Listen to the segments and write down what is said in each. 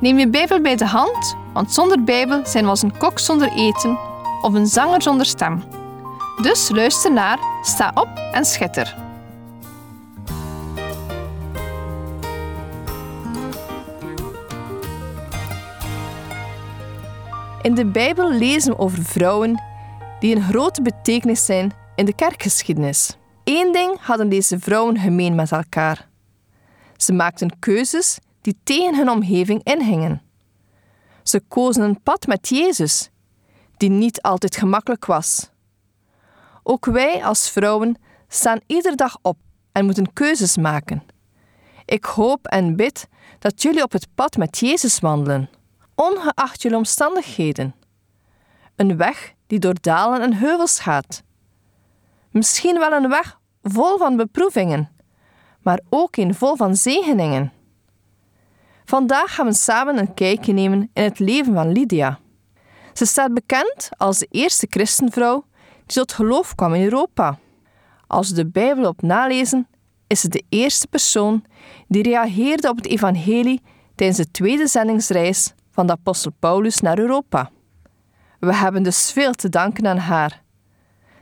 Neem je Bijbel bij de hand, want zonder Bijbel zijn we als een kok zonder eten of een zanger zonder stem. Dus luister naar, sta op en schitter. In de Bijbel lezen we over vrouwen die een grote betekenis zijn in de kerkgeschiedenis. Eén ding hadden deze vrouwen gemeen met elkaar. Ze maakten keuzes die tegen hun omgeving inhingen. Ze kozen een pad met Jezus, die niet altijd gemakkelijk was. Ook wij als vrouwen staan iedere dag op en moeten keuzes maken. Ik hoop en bid dat jullie op het pad met Jezus wandelen, ongeacht jullie omstandigheden. Een weg die door dalen en heuvels gaat. Misschien wel een weg vol van beproevingen, maar ook een vol van zegeningen. Vandaag gaan we samen een kijkje nemen in het leven van Lydia. Ze staat bekend als de eerste christenvrouw die tot geloof kwam in Europa. Als we de Bijbel op nalezen, is ze de eerste persoon die reageerde op het evangelie tijdens de tweede zendingsreis van de apostel Paulus naar Europa. We hebben dus veel te danken aan haar.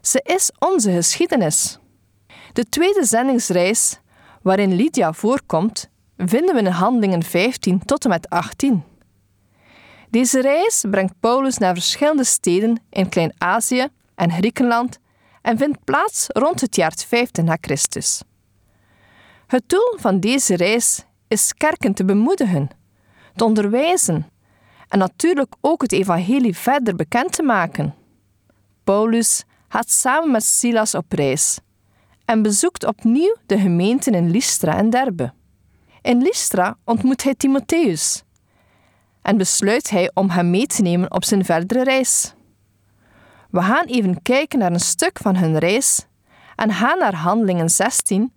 Ze is onze geschiedenis. De tweede zendingsreis, waarin Lydia voorkomt, vinden we in Handelingen 15 tot en met 18. Deze reis brengt Paulus naar verschillende steden in Klein-Azië en Griekenland en vindt plaats rond het jaar 50 na Christus. Het doel van deze reis is kerken te bemoedigen, te onderwijzen en natuurlijk ook het evangelie verder bekend te maken. Paulus gaat samen met Silas op reis en bezoekt opnieuw de gemeenten in Lystra en Derbe. In Lystra ontmoet hij Timotheus en besluit hij om hem mee te nemen op zijn verdere reis. We gaan even kijken naar een stuk van hun reis en gaan naar Handelingen 16,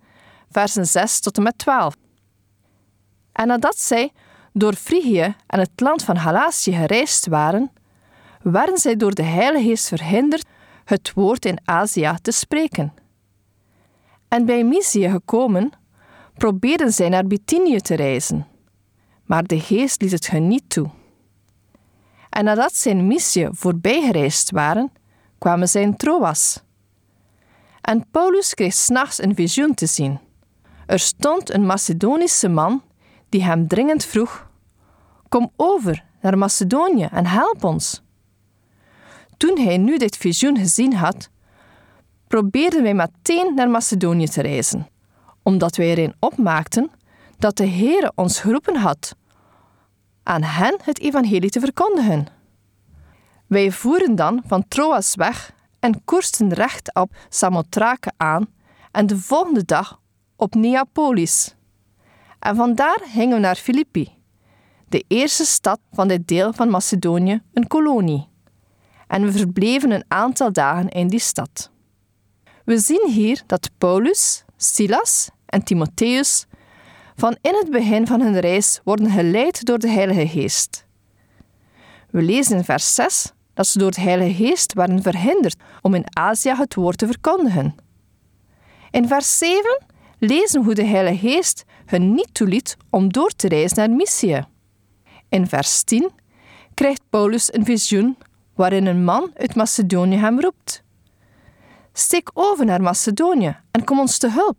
versen 6 tot en met 12. En nadat zij door Frigië en het land van Galatië gereisd waren, werden zij door de Heilige Geest verhinderd het woord in Azië te spreken. En bij Mysië gekomen, probeerden zij naar Bithynië te reizen, maar de geest liet het hun niet toe. En nadat zij in Mysië voorbijgereisd waren, kwamen zij in Troas. En Paulus kreeg s'nachts een visioen te zien. Er stond een Macedonische man die hem dringend vroeg: Kom over naar Macedonië en help ons. Toen hij nu dit visioen gezien had, probeerden wij meteen naar Macedonië te reizen omdat wij erin opmaakten dat de Heere ons geroepen had aan hen het evangelie te verkondigen. Wij voeren dan van Troas weg en koersten recht op Samothrake aan en de volgende dag op Neapolis. En vandaar gingen we naar Filippi, de eerste stad van dit deel van Macedonië, een kolonie. En we verbleven een aantal dagen in die stad. We zien hier dat Paulus, Silas en Timotheus van in het begin van hun reis worden geleid door de Heilige Geest. We lezen in vers 6 dat ze door de Heilige Geest waren verhinderd om in Azië het woord te verkondigen. In vers 7 lezen we hoe de Heilige Geest hun niet toeliet om door te reizen naar Mysië. In vers 10 krijgt Paulus een visioen waarin een man uit Macedonië hem roept. Steek over naar Macedonië en kom ons te hulp.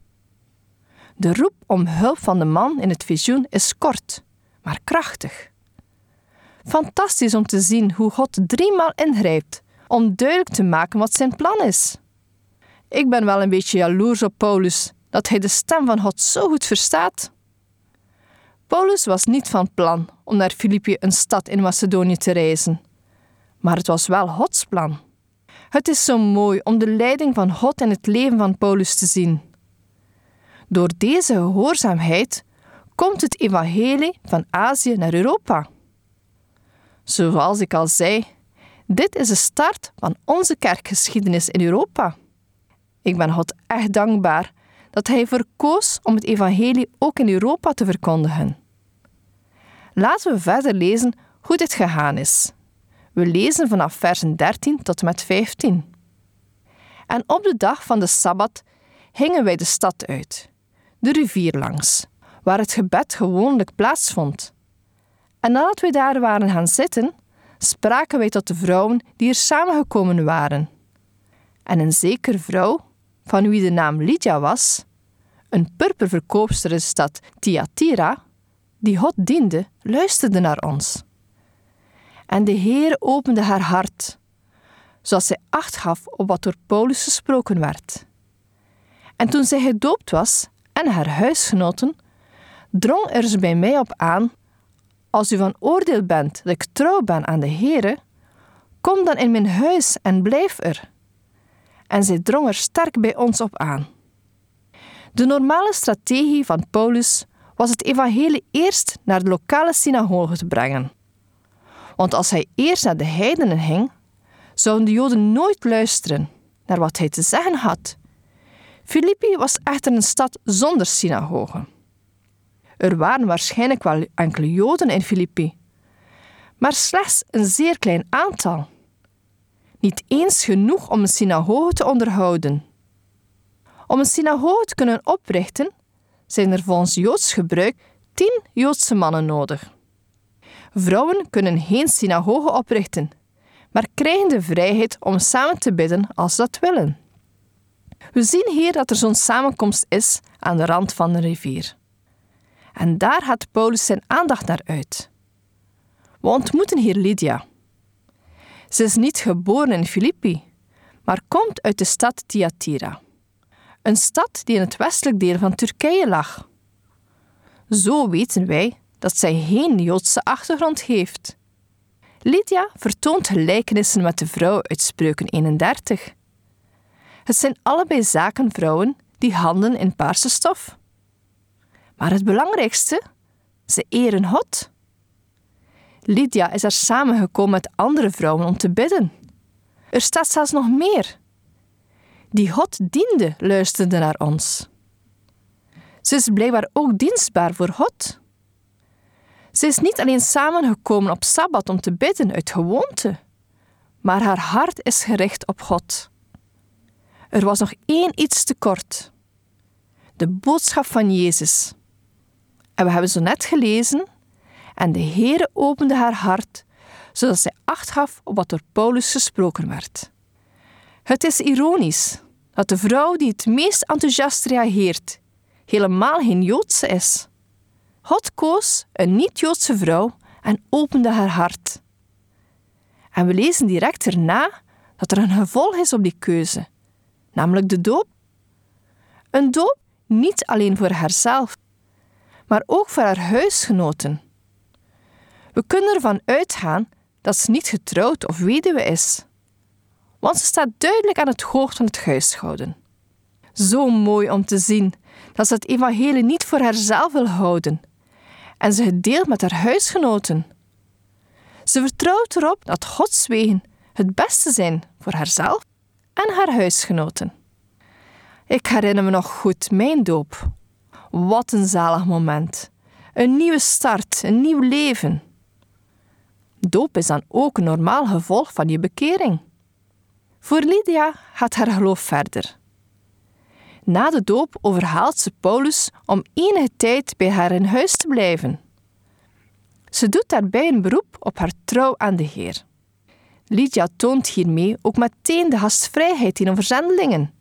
De roep om hulp van de man in het visioen is kort, maar krachtig. Fantastisch om te zien hoe God driemaal ingrijpt om duidelijk te maken wat zijn plan is. Ik ben wel een beetje jaloers op Paulus dat hij de stem van God zo goed verstaat. Paulus was niet van plan om naar Filippi, een stad in Macedonië, te reizen, maar het was wel Gods plan. Het is zo mooi om de leiding van God in het leven van Paulus te zien. Door deze gehoorzaamheid komt het evangelie van Azië naar Europa. Zoals ik al zei, dit is de start van onze kerkgeschiedenis in Europa. Ik ben God echt dankbaar dat Hij verkoos om het evangelie ook in Europa te verkondigen. Laten we verder lezen hoe dit gegaan is. We lezen vanaf versen 13 tot met 15. En op de dag van de Sabbat gingen wij de stad uit, de rivier langs, waar het gebed gewoonlijk plaatsvond. En nadat wij daar waren gaan zitten, spraken wij tot de vrouwen die er samengekomen waren. En een zekere vrouw, van wie de naam Lydia was, een purperverkoopster in de stad Thyatira, die God diende, luisterde naar ons. En de Heer opende haar hart, zoals zij acht gaf op wat door Paulus gesproken werd. En toen zij gedoopt was en haar huisgenoten, drong er ze bij mij op aan: Als u van oordeel bent dat ik trouw ben aan de Heere, kom dan in mijn huis en blijf er. En zij drong er sterk bij ons op aan. De normale strategie van Paulus was het evangelie eerst naar de lokale synagoge te brengen. Want als hij eerst naar de heidenen ging, zouden de Joden nooit luisteren naar wat hij te zeggen had. Filippi was echter een stad zonder synagoge. Er waren waarschijnlijk wel enkele Joden in Filippi, maar slechts een zeer klein aantal. Niet eens genoeg om een synagoge te onderhouden. Om een synagoge te kunnen oprichten, zijn er volgens Joods gebruik tien Joodse mannen nodig. Vrouwen kunnen geen synagoge oprichten, maar krijgen de vrijheid om samen te bidden als ze dat willen. We zien hier dat er zo'n samenkomst is aan de rand van de rivier. En daar gaat Paulus zijn aandacht naar uit. We ontmoeten hier Lydia. Ze is niet geboren in Filippi, maar komt uit de stad Thyatira. Een stad die in het westelijk deel van Turkije lag. Zo weten wij dat zij geen Joodse achtergrond heeft. Lydia vertoont gelijkenissen met de vrouw uit Spreuken 31. Het zijn allebei zakenvrouwen die handelen in paarse stof. Maar het belangrijkste, ze eren God. Lydia is er samengekomen met andere vrouwen om te bidden. Er staat zelfs nog meer. Die God diende, luisterde naar ons. Ze is blijkbaar ook dienstbaar voor God. Ze is niet alleen samengekomen op Sabbat om te bidden uit gewoonte, maar haar hart is gericht op God. Er was nog één iets te kort: de boodschap van Jezus. En we hebben zo net gelezen, en de Heere opende haar hart, zodat zij acht gaf op wat door Paulus gesproken werd. Het is ironisch dat de vrouw die het meest enthousiast reageert, helemaal geen Joodse is. God koos een niet-Joodse vrouw en opende haar hart. En we lezen direct erna dat er een gevolg is op die keuze, namelijk de doop. Een doop niet alleen voor haarzelf, maar ook voor haar huisgenoten. We kunnen ervan uitgaan dat ze niet getrouwd of weduwe is, want ze staat duidelijk aan het hoofd van het huishouden. Zo mooi om te zien dat ze het evangelie niet voor haarzelf wil houden, en ze het deelt met haar huisgenoten. Ze vertrouwt erop dat Gods wegen het beste zijn voor haarzelf en haar huisgenoten. Ik herinner me nog goed mijn doop. Wat een zalig moment. Een nieuwe start, een nieuw leven. Doop is dan ook een normaal gevolg van je bekering. Voor Lydia gaat haar geloof verder. Na de doop overhaalt ze Paulus om enige tijd bij haar in huis te blijven. Ze doet daarbij een beroep op haar trouw aan de Heer. Lydia toont hiermee ook meteen de gastvrijheid in verzendelingen.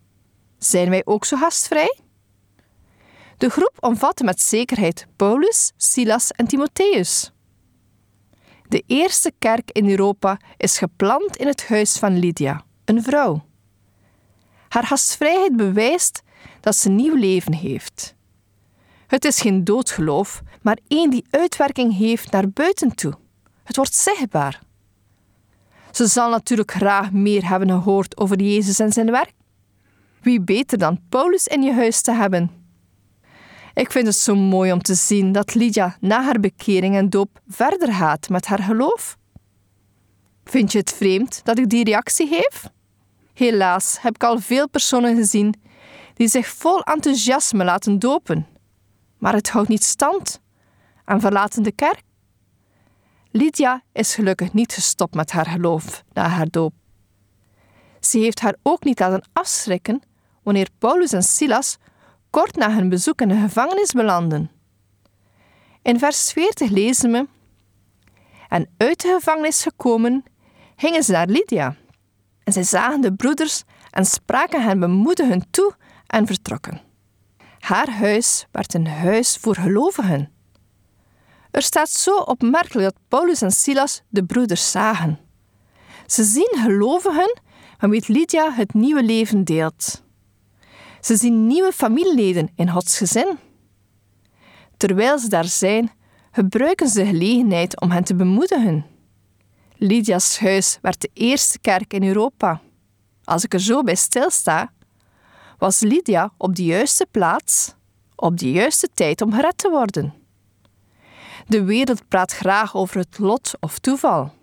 Zijn wij ook zo gastvrij? De groep omvatte met zekerheid Paulus, Silas en Timotheus. De eerste kerk in Europa is geplant in het huis van Lydia, een vrouw. Haar gastvrijheid bewijst dat ze nieuw leven heeft. Het is geen doodgeloof, maar één die uitwerking heeft naar buiten toe. Het wordt zichtbaar. Ze zal natuurlijk graag meer hebben gehoord over Jezus en zijn werk. Wie beter dan Paulus in je huis te hebben? Ik vind het zo mooi om te zien dat Lydia na haar bekering en doop verder gaat met haar geloof. Vind je het vreemd dat ik die reactie geef? Helaas heb ik al veel personen gezien die zich vol enthousiasme laten dopen, maar het houdt niet stand en verlaten de kerk. Lydia is gelukkig niet gestopt met haar geloof na haar doop. Ze heeft haar ook niet laten afschrikken wanneer Paulus en Silas kort na hun bezoek in de gevangenis belanden. In vers 40 lezen we: En uit de gevangenis gekomen, gingen ze naar Lydia. En zij zagen de broeders en spraken hen bemoedigend toe en vertrokken. Haar huis werd een huis voor gelovigen. Er staat zo opmerkelijk dat Paulus en Silas de broeders zagen. Ze zien gelovigen van wie Lydia het nieuwe leven deelt. Ze zien nieuwe familieleden in Gods gezin. Terwijl ze daar zijn, gebruiken ze de gelegenheid om hen te bemoedigen. Lydia's huis werd de eerste kerk in Europa. Als ik er zo bij stilsta, was Lydia op de juiste plaats, op de juiste tijd om gered te worden. De wereld praat graag over het lot of toeval.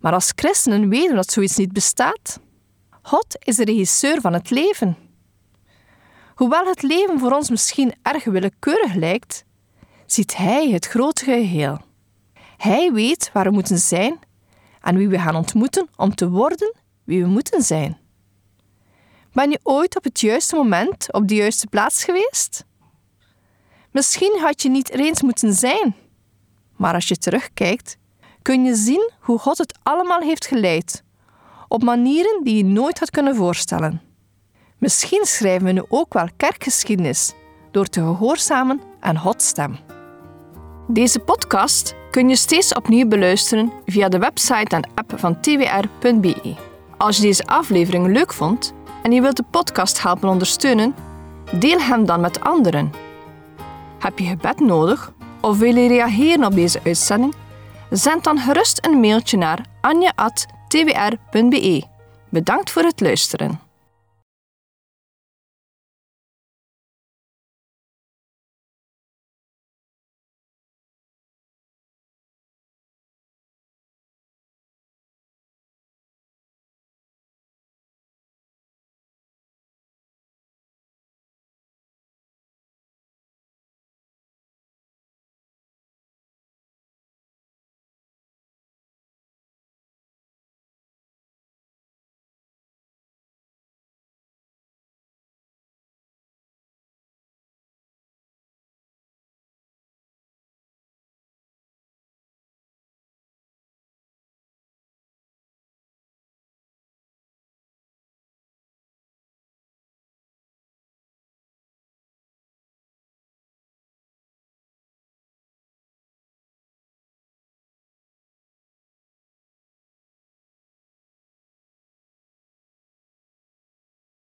Maar als christenen weten dat zoiets niet bestaat. God is de regisseur van het leven. Hoewel het leven voor ons misschien erg willekeurig lijkt, ziet Hij het grote geheel. Hij weet waar we moeten zijn en wie we gaan ontmoeten om te worden wie we moeten zijn. Ben je ooit op het juiste moment op de juiste plaats geweest? Misschien had je niet eens moeten zijn, maar als je terugkijkt, kun je zien hoe God het allemaal heeft geleid, op manieren die je nooit had kunnen voorstellen. Misschien schrijven we nu ook wel kerkgeschiedenis door te gehoorzamen aan Gods stem. Deze podcast kun je steeds opnieuw beluisteren via de website en app van twr.be. Als je deze aflevering leuk vond en je wilt de podcast helpen ondersteunen, deel hem dan met anderen. Heb je gebed nodig of wil je reageren op deze uitzending? Zend dan gerust een mailtje naar anja.twr.be. Bedankt voor het luisteren.